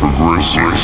Aggressive.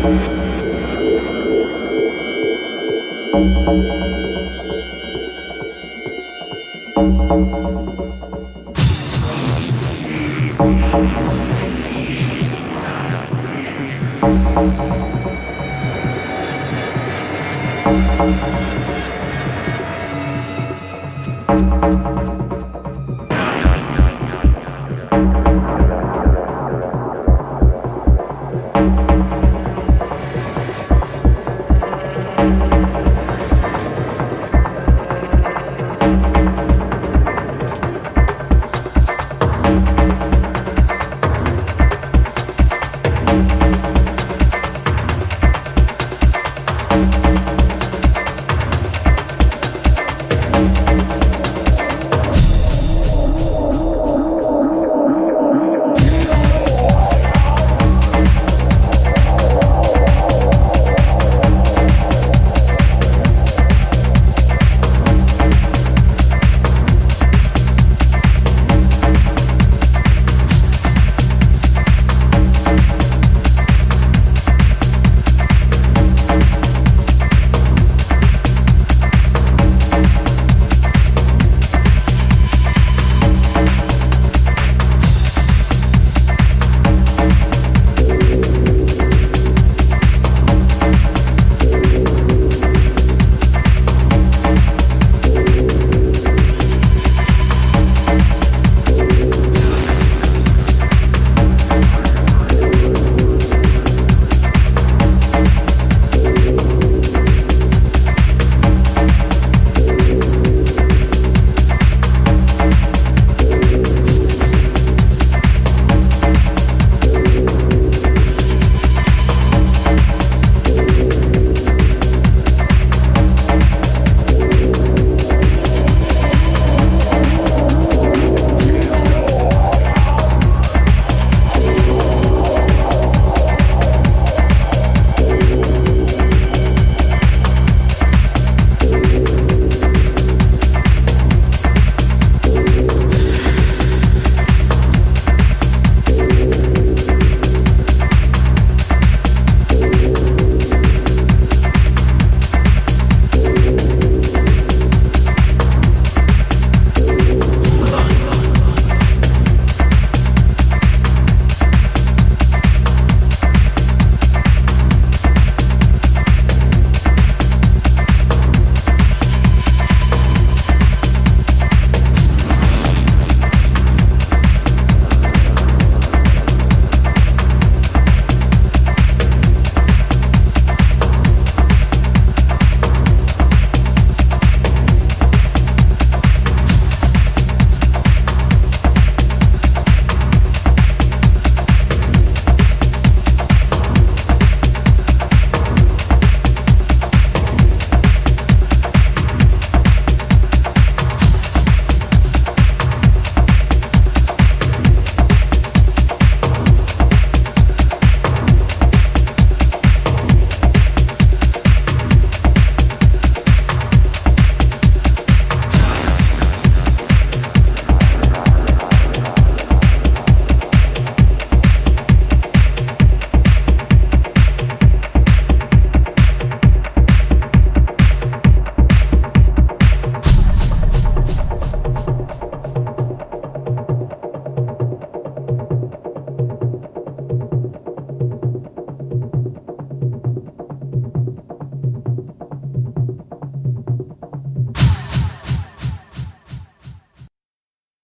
Thank you.